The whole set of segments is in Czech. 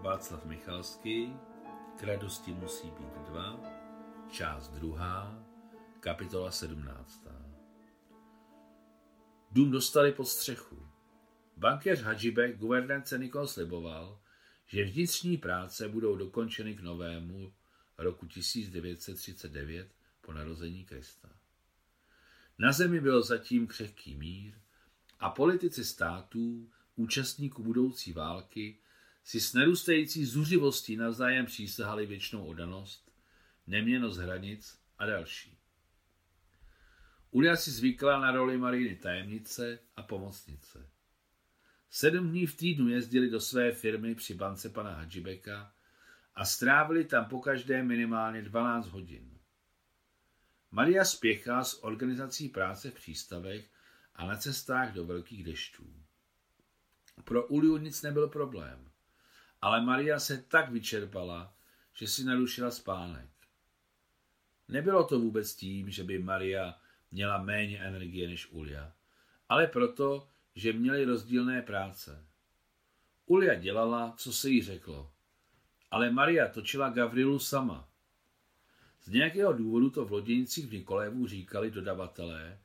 Václav Michalský, K radosti musí být dva, část druhá, kapitola sedmnáctá. Dům dostali pod střechu. Bankéř Hadžibek guvernérce Nikol sliboval, že vnitřní práce budou dokončeny k novému roku 1939 po narození Krista. Na zemi byl zatím křehký mír a politici států, účastníků budoucí války, si s nerůstající zuřivostí navzájem přísahali věčnou odanost, neměnost hranic a další. Ulia si zvykla na roli Mariny tajemnice a pomocnice. Sedm dní v týdnu jezdili do své firmy při bance pana Hadžibeka a strávili tam po každé minimálně 12 hodin. Maria spěchá s organizací práce v přístavech a na cestách do velkých dešťů. Pro Uliu nic nebyl problém, ale Maria se tak vyčerpala, že si narušila spánek. Nebylo to vůbec tím, že by Maria měla méně energie než Ulia, ale proto, že měli rozdílné práce. Ulia dělala, co se jí řeklo, ale Maria točila Gavrilu sama. Z nějakého důvodu to v loděnicích v Nikolévu říkali dodavatelé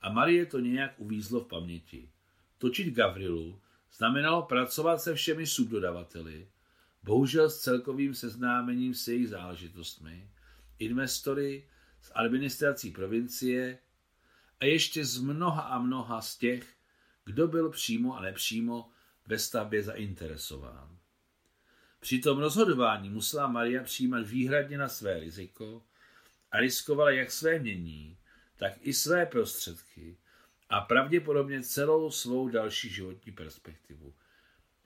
a Marie to nějak uvízlo v paměti. Točit Gavrilu znamenalo pracovat se všemi subdodavateli, bohužel s celkovým seznámením s jejich záležitostmi, investory, s administrací provincie a ještě z mnoha a mnoha z těch, kdo byl přímo a nepřímo ve stavbě zainteresován. Při tom rozhodování musela Maria přijímat výhradně na své riziko a riskovala jak své mění, tak i své prostředky a pravděpodobně celou svou další životní perspektivu.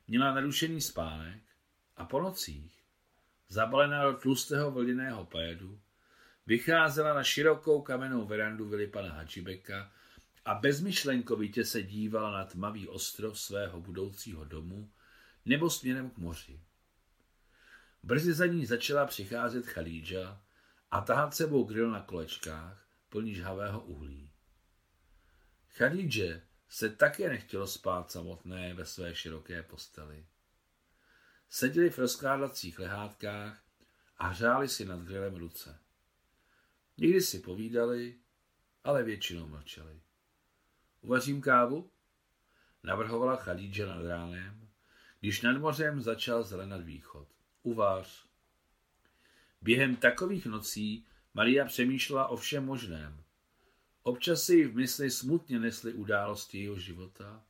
Měla narušený spánek a po nocích, zabalená do tlustého vlněného pajedu, vycházela na širokou kamennou verandu vily pana Hadžibeka a bezmyšlenkovitě se dívala na tmavý ostrov svého budoucího domu nebo směrem k moři. Brzy za ní začala přicházet Chalídža a tahat sebou grill na kolečkách plný žhavého uhlí. Chadídže se také nechtělo spát samotné ve své široké posteli. Seděli v rozkládacích lehátkách a hřáli si nad grillem ruce. Někdy si povídali, ale většinou mlčeli. Uvařím kávu? Navrhovala Chadídže nad ránem, když nad mořem začal zelenat východ. Uvář. Během takových nocí Maria přemýšlela o všem možném. Občas si v mysli smutně nesly události jeho života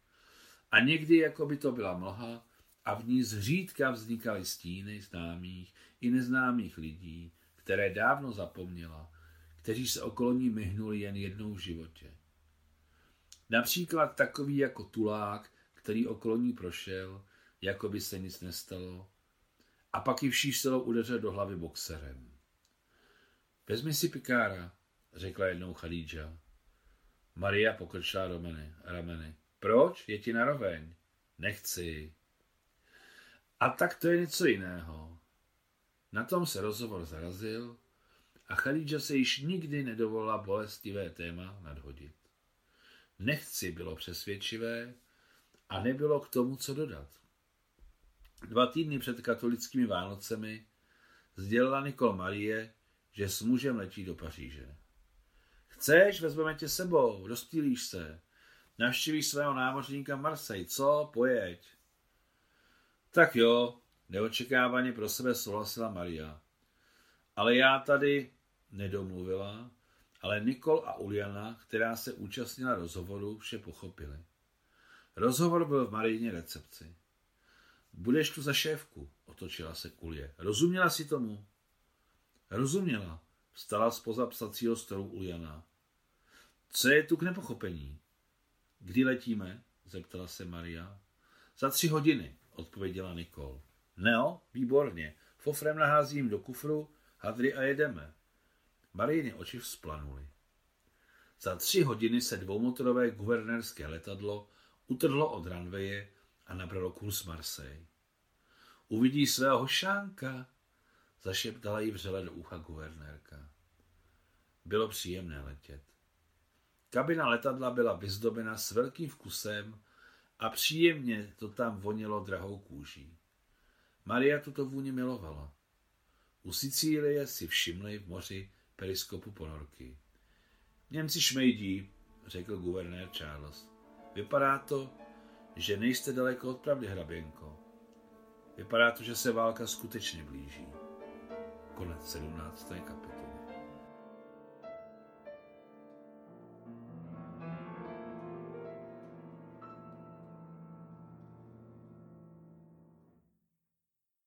a někdy, jako by to byla mlha, a v ní zřídka vznikaly stíny známých i neznámých lidí, které dávno zapomněla, kteří se okolo ní myhnuli jen jednou v životě. Například takový jako tulák, který okolo ní prošel, jako by se nic nestalo, a pak ji vší silou udeřil do hlavy boxerem. Vezmi si pikára, řekla jednou Khadíža. Maria pokrčila rameny. rameny. Proč? Je ti naroveň. Nechci. A tak to je něco jiného. Na tom se rozhovor zarazil a Khadíža se již nikdy nedovolila bolestivé téma nadhodit. Nechci bylo přesvědčivé a nebylo k tomu co dodat. Dva týdny před katolickými Vánocemi sdělila Nikol Marie, že s mužem letí do Paříže. Chceš, vezmeme tě sebou, rozptýlíš se. Navštívíš svého námořníka Marseille, co? Pojeď. Tak jo, neočekávaně pro sebe souhlasila Maria. Ale já tady nedomluvila, ale Nikol a Uliana, která se účastnila rozhovoru, vše pochopili. Rozhovor byl v Marijně recepci. Budeš tu za šéfku, otočila se Kulie. Rozuměla si tomu? Rozuměla, vstala z psacího stolu Uliana. Co je tu k nepochopení? Kdy letíme? zeptala se Maria. Za tři hodiny, odpověděla Nikol. Neo, výborně. Fofrem naházím do kufru, hadry a jedeme. Marijiny oči vzplanuly. Za tři hodiny se dvoumotorové guvernérské letadlo utrhlo od ranveje a nabralo kurz Marseille. Uvidí svého hošánka, zašeptala jí vřele do ucha guvernérka. Bylo příjemné letět. Kabina letadla byla vyzdobena s velkým vkusem a příjemně to tam vonilo drahou kůží. Maria tuto vůni milovala. U Sicílie si všimli v moři periskopu ponorky. Němci šmejdí, řekl guvernér Charles. Vypadá to, že nejste daleko od pravdy, hraběnko. Vypadá to, že se válka skutečně blíží. Konec 17. kapitoly.